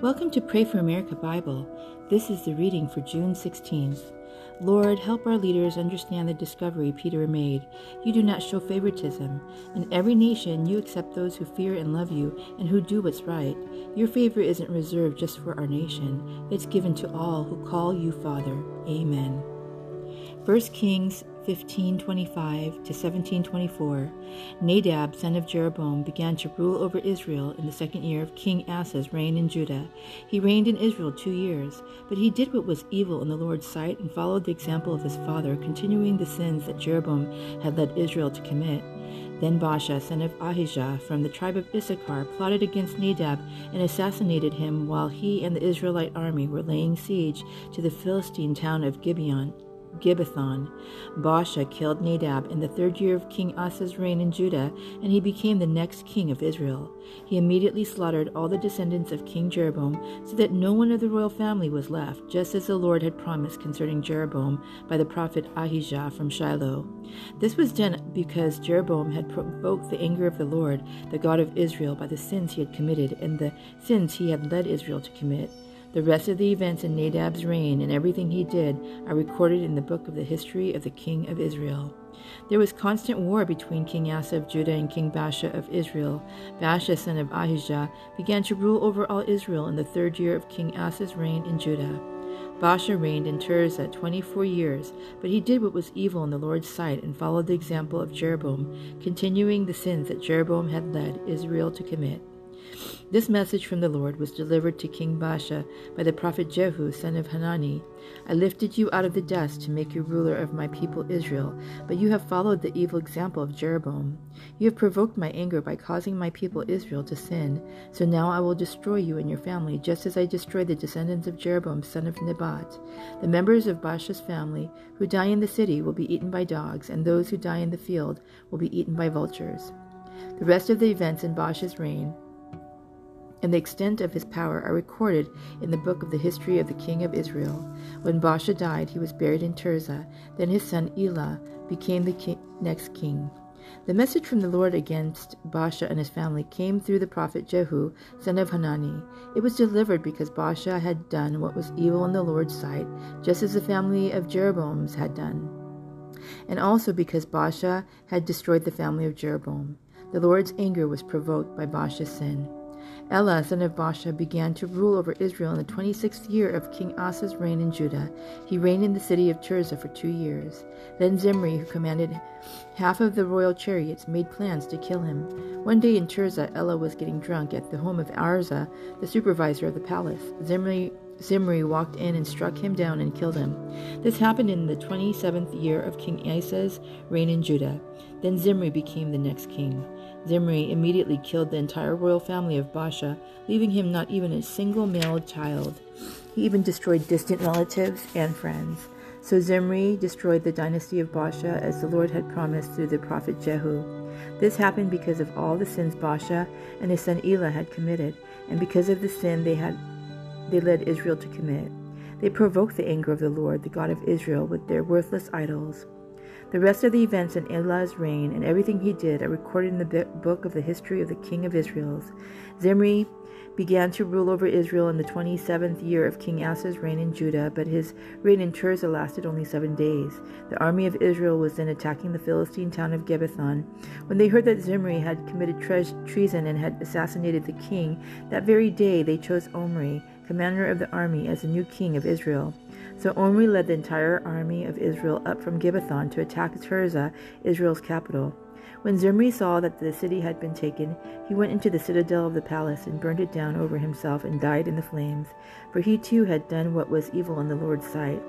Welcome to Pray for America Bible. This is the reading for June 16th. Lord, help our leaders understand the discovery Peter made. You do not show favoritism. In every nation, you accept those who fear and love you and who do what's right. Your favor isn't reserved just for our nation, it's given to all who call you Father. Amen. 1 Kings 1525 to 1724, Nadab, son of Jeroboam, began to rule over Israel in the second year of King Asa's reign in Judah. He reigned in Israel two years, but he did what was evil in the Lord's sight and followed the example of his father, continuing the sins that Jeroboam had led Israel to commit. Then Baasha, son of Ahijah, from the tribe of Issachar, plotted against Nadab and assassinated him while he and the Israelite army were laying siege to the Philistine town of Gibeon. Gibbethon. Baasha killed Nadab in the third year of King Asa's reign in Judah, and he became the next king of Israel. He immediately slaughtered all the descendants of King Jeroboam, so that no one of the royal family was left, just as the Lord had promised concerning Jeroboam by the prophet Ahijah from Shiloh. This was done because Jeroboam had provoked the anger of the Lord, the God of Israel, by the sins he had committed and the sins he had led Israel to commit. The rest of the events in Nadab's reign and everything he did are recorded in the book of the history of the king of Israel. There was constant war between King Asa of Judah and King Baasha of Israel. Baasha, son of Ahijah, began to rule over all Israel in the third year of King Asa's reign in Judah. Baasha reigned in Tirzah twenty four years, but he did what was evil in the Lord's sight and followed the example of Jeroboam, continuing the sins that Jeroboam had led Israel to commit. This message from the Lord was delivered to King Baasha by the prophet Jehu, son of Hanani. I lifted you out of the dust to make you ruler of my people Israel, but you have followed the evil example of Jeroboam. You have provoked my anger by causing my people Israel to sin. So now I will destroy you and your family, just as I destroyed the descendants of Jeroboam, son of Nebat. The members of Baasha's family who die in the city will be eaten by dogs, and those who die in the field will be eaten by vultures. The rest of the events in Baasha's reign and the extent of his power are recorded in the book of the history of the king of Israel. When Baasha died, he was buried in Tirzah. Then his son Elah became the king, next king. The message from the Lord against Baasha and his family came through the prophet Jehu, son of Hanani. It was delivered because Baasha had done what was evil in the Lord's sight, just as the family of Jeroboam's had done, and also because Baasha had destroyed the family of Jeroboam. The Lord's anger was provoked by Baasha's sin. Elah, son of Baasha, began to rule over Israel in the twenty sixth year of King Asa's reign in Judah. He reigned in the city of Tirzah for two years. Then Zimri, who commanded half of the royal chariots, made plans to kill him. One day in Tirzah, Elah was getting drunk at the home of Arza, the supervisor of the palace. Zimri Zimri walked in and struck him down and killed him. This happened in the twenty seventh year of King Asa's reign in Judah. Then Zimri became the next king. Zimri immediately killed the entire royal family of Baasha, leaving him not even a single male child. He even destroyed distant relatives and friends. So Zimri destroyed the dynasty of Baasha as the Lord had promised through the prophet Jehu. This happened because of all the sins Baasha and his son Elah had committed, and because of the sin they had they led Israel to commit. They provoked the anger of the Lord, the God of Israel, with their worthless idols. The rest of the events in Elah's reign and everything he did are recorded in the book of the history of the king of Israel's. Zimri began to rule over Israel in the 27th year of King Asa's reign in Judah, but his reign in Tirzah lasted only seven days. The army of Israel was then attacking the Philistine town of Gibbethon. When they heard that Zimri had committed tre- treason and had assassinated the king, that very day they chose Omri, commander of the army, as the new king of Israel. So Omri led the entire army of Israel up from Gibbethon to attack Tirzah, Israel's capital. When Zimri saw that the city had been taken, he went into the citadel of the palace and burned it down over himself and died in the flames, for he too had done what was evil in the Lord's sight.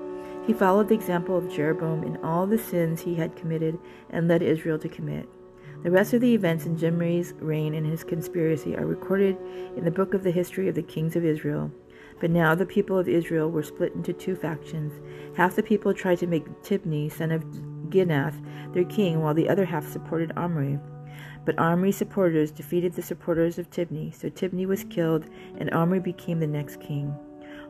He followed the example of Jeroboam in all the sins he had committed and led Israel to commit. The rest of the events in Zimri's reign and his conspiracy are recorded in the book of the history of the kings of Israel. But now the people of Israel were split into two factions. Half the people tried to make Tibni, son of Ginath, their king, while the other half supported Omri. But Omri's supporters defeated the supporters of Tibni, so Tibni was killed, and Omri became the next king.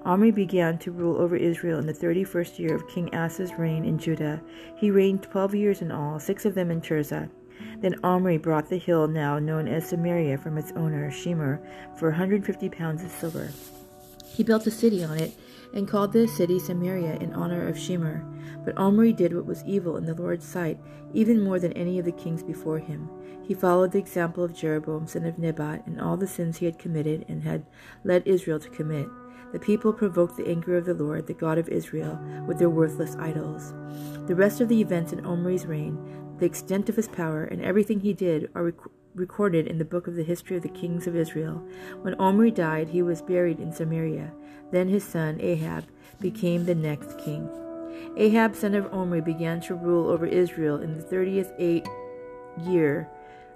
Omri began to rule over Israel in the thirty first year of King Asa's reign in Judah. He reigned twelve years in all, six of them in Tirzah. Then Omri brought the hill now known as Samaria from its owner, Shemer, for a 150 pounds of silver. He built a city on it and called the city Samaria in honor of Shemer. But Omri did what was evil in the Lord's sight, even more than any of the kings before him. He followed the example of Jeroboam son of Nebat in all the sins he had committed and had led Israel to commit. The people provoked the anger of the Lord, the God of Israel, with their worthless idols. The rest of the events in Omri's reign, the extent of his power, and everything he did are rec- recorded in the book of the history of the kings of Israel. When Omri died, he was buried in Samaria. Then his son Ahab became the next king. Ahab, son of Omri, began to rule over Israel in the thirtieth eight year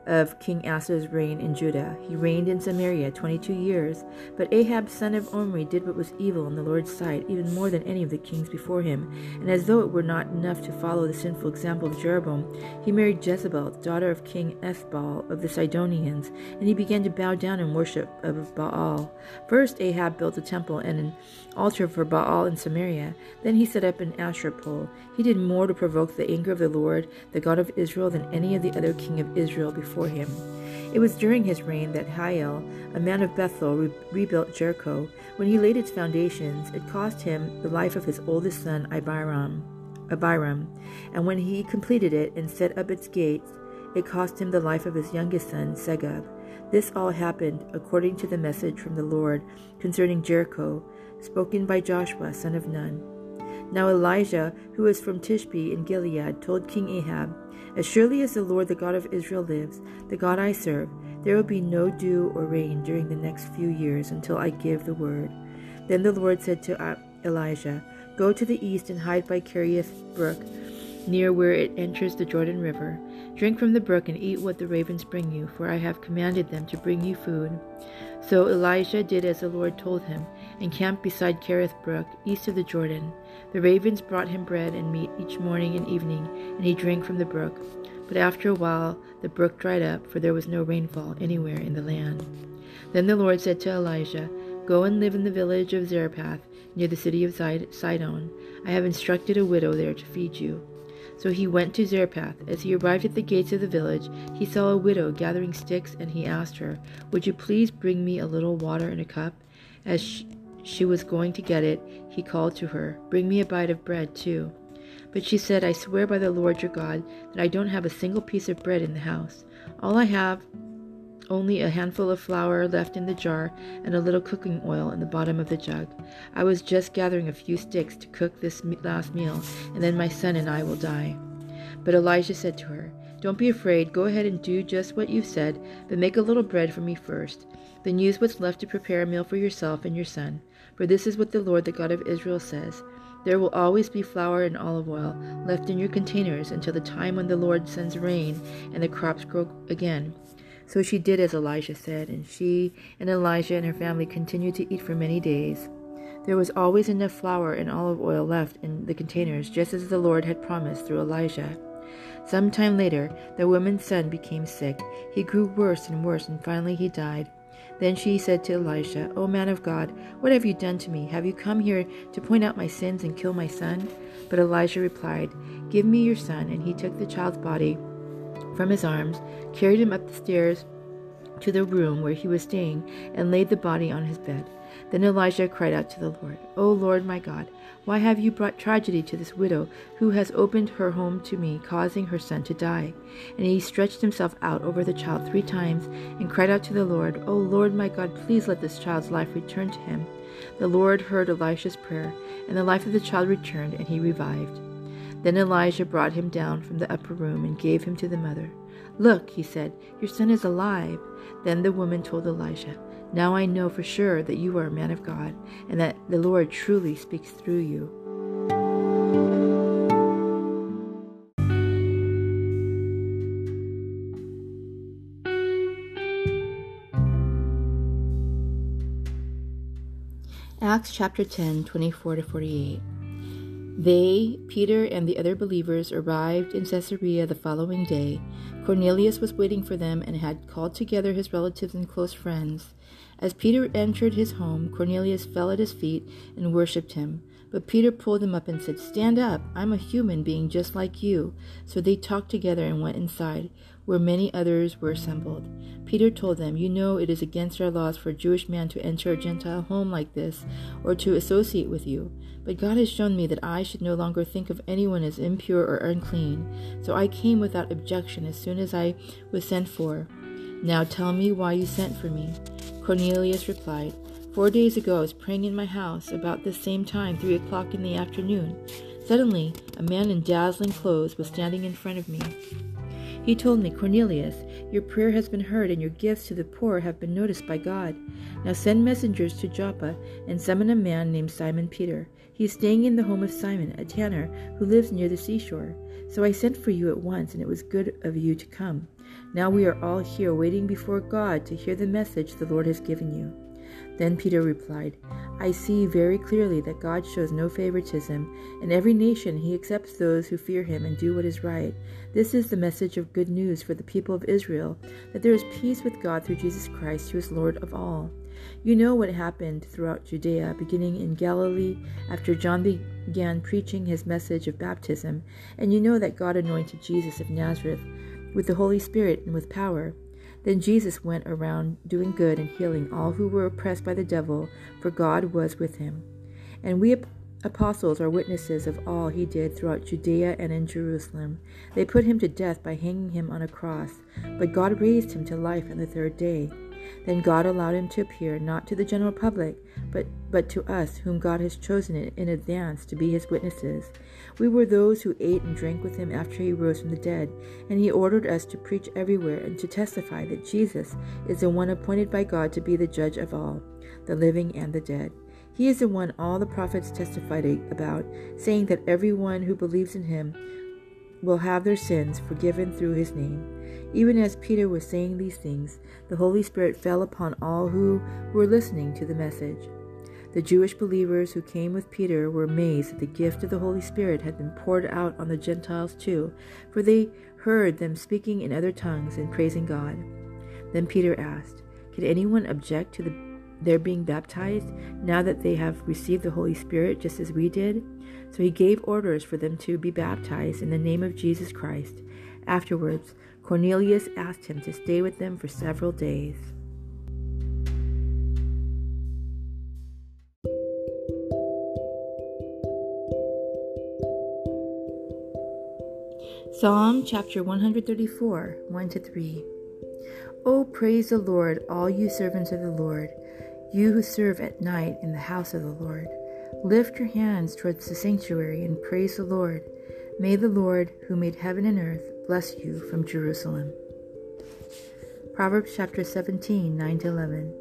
of King Asa's reign in Judah. He reigned in Samaria twenty two years. But Ahab, son of Omri, did what was evil in the Lord's sight, even more than any of the kings before him. And as though it were not enough to follow the sinful example of Jeroboam, he married Jezebel, daughter of King Ethbaal of the Sidonians, and he began to bow down in worship of Baal. First Ahab built a temple and an altar for Baal in Samaria. Then he set up an Asherah pole. He did more to provoke the anger of the Lord, the God of Israel, than any of the other king of Israel before before him. It was during his reign that Hiel, a man of Bethel, re- rebuilt Jericho. When he laid its foundations, it cost him the life of his oldest son Abiram. Abiram, and when he completed it and set up its gates, it cost him the life of his youngest son Segub. This all happened according to the message from the Lord concerning Jericho, spoken by Joshua son of Nun. Now Elijah, who was from Tishbe in Gilead, told King Ahab, as surely as the Lord, the God of Israel, lives, the God I serve, there will be no dew or rain during the next few years until I give the word. Then the Lord said to uh, Elijah, Go to the east and hide by Kerith Brook, near where it enters the Jordan River. Drink from the brook and eat what the ravens bring you, for I have commanded them to bring you food. So Elijah did as the Lord told him, and camped beside Kerith Brook, east of the Jordan. The ravens brought him bread and meat each morning and evening, and he drank from the brook. But after a while the brook dried up, for there was no rainfall anywhere in the land. Then the Lord said to Elijah, Go and live in the village of Zarephath, near the city of Sidon. I have instructed a widow there to feed you. So he went to Zarephath. As he arrived at the gates of the village, he saw a widow gathering sticks, and he asked her, Would you please bring me a little water in a cup? As she, she was going to get it, he called to her, Bring me a bite of bread, too. But she said, I swear by the Lord your God that I don't have a single piece of bread in the house. All I have only a handful of flour left in the jar and a little cooking oil in the bottom of the jug. I was just gathering a few sticks to cook this last meal, and then my son and I will die. But Elijah said to her, Don't be afraid. Go ahead and do just what you said, but make a little bread for me first. Then use what's left to prepare a meal for yourself and your son. For this is what the Lord, the God of Israel, says There will always be flour and olive oil left in your containers until the time when the Lord sends rain and the crops grow again. So she did as Elijah said, and she and Elijah and her family continued to eat for many days. There was always enough flour and olive oil left in the containers, just as the Lord had promised through Elijah. Some time later, the woman's son became sick. He grew worse and worse, and finally he died. Then she said to Elisha, O man of God, what have you done to me? Have you come here to point out my sins and kill my son? But Elijah replied, Give me your son. And he took the child's body from his arms, carried him up the stairs to the room where he was staying, and laid the body on his bed. Then Elijah cried out to the Lord, O Lord my God, why have you brought tragedy to this widow who has opened her home to me, causing her son to die? And he stretched himself out over the child three times and cried out to the Lord, O Lord my God, please let this child's life return to him. The Lord heard Elisha's prayer, and the life of the child returned, and he revived. Then Elijah brought him down from the upper room and gave him to the mother. Look, he said, your son is alive. Then the woman told Elijah, Now I know for sure that you are a man of God, and that the Lord truly speaks through you. Acts chapter 10, 24 to 48. They, Peter, and the other believers arrived in Caesarea the following day. Cornelius was waiting for them and had called together his relatives and close friends. As Peter entered his home, Cornelius fell at his feet and worshipped him. But Peter pulled him up and said, Stand up, I'm a human being just like you. So they talked together and went inside, where many others were assembled. Peter told them, You know it is against our laws for a Jewish man to enter a Gentile home like this, or to associate with you. But God has shown me that I should no longer think of anyone as impure or unclean. So I came without objection as soon as I was sent for. Now tell me why you sent for me. Cornelius replied, Four days ago, I was praying in my house about this same time, three o'clock in the afternoon. Suddenly, a man in dazzling clothes was standing in front of me. He told me, Cornelius, your prayer has been heard, and your gifts to the poor have been noticed by God. Now send messengers to Joppa and summon a man named Simon Peter. He is staying in the home of Simon, a tanner, who lives near the seashore. So I sent for you at once, and it was good of you to come. Now we are all here waiting before God to hear the message the Lord has given you. Then Peter replied, I see very clearly that God shows no favoritism. In every nation he accepts those who fear him and do what is right. This is the message of good news for the people of Israel that there is peace with God through Jesus Christ, who is Lord of all. You know what happened throughout Judea, beginning in Galilee after John began preaching his message of baptism, and you know that God anointed Jesus of Nazareth with the Holy Spirit and with power then Jesus went around doing good and healing all who were oppressed by the devil, for God was with him. And we apostles are witnesses of all he did throughout Judea and in Jerusalem. They put him to death by hanging him on a cross, but God raised him to life on the third day. Then God allowed him to appear not to the general public, but, but to us, whom God has chosen in advance to be his witnesses. We were those who ate and drank with him after he rose from the dead, and he ordered us to preach everywhere and to testify that Jesus is the one appointed by God to be the judge of all, the living and the dead. He is the one all the prophets testified about, saying that everyone who believes in him will have their sins forgiven through his name. Even as Peter was saying these things, the Holy Spirit fell upon all who were listening to the message. The Jewish believers who came with Peter were amazed that the gift of the Holy Spirit had been poured out on the Gentiles too, for they heard them speaking in other tongues and praising God. Then Peter asked, Can anyone object to the, their being baptized now that they have received the Holy Spirit just as we did? So he gave orders for them to be baptized in the name of Jesus Christ. Afterwards, Cornelius asked him to stay with them for several days. Psalm chapter 134, 1 to 3. Oh, praise the Lord, all you servants of the Lord, you who serve at night in the house of the Lord. Lift your hands towards the sanctuary and praise the Lord. May the Lord, who made heaven and earth, bless you from Jerusalem. Proverbs chapter 17, 9 to 11.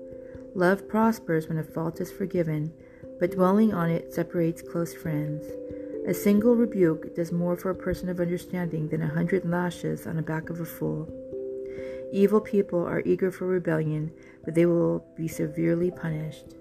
Love prospers when a fault is forgiven, but dwelling on it separates close friends. A single rebuke does more for a person of understanding than a hundred lashes on the back of a fool. Evil people are eager for rebellion, but they will be severely punished.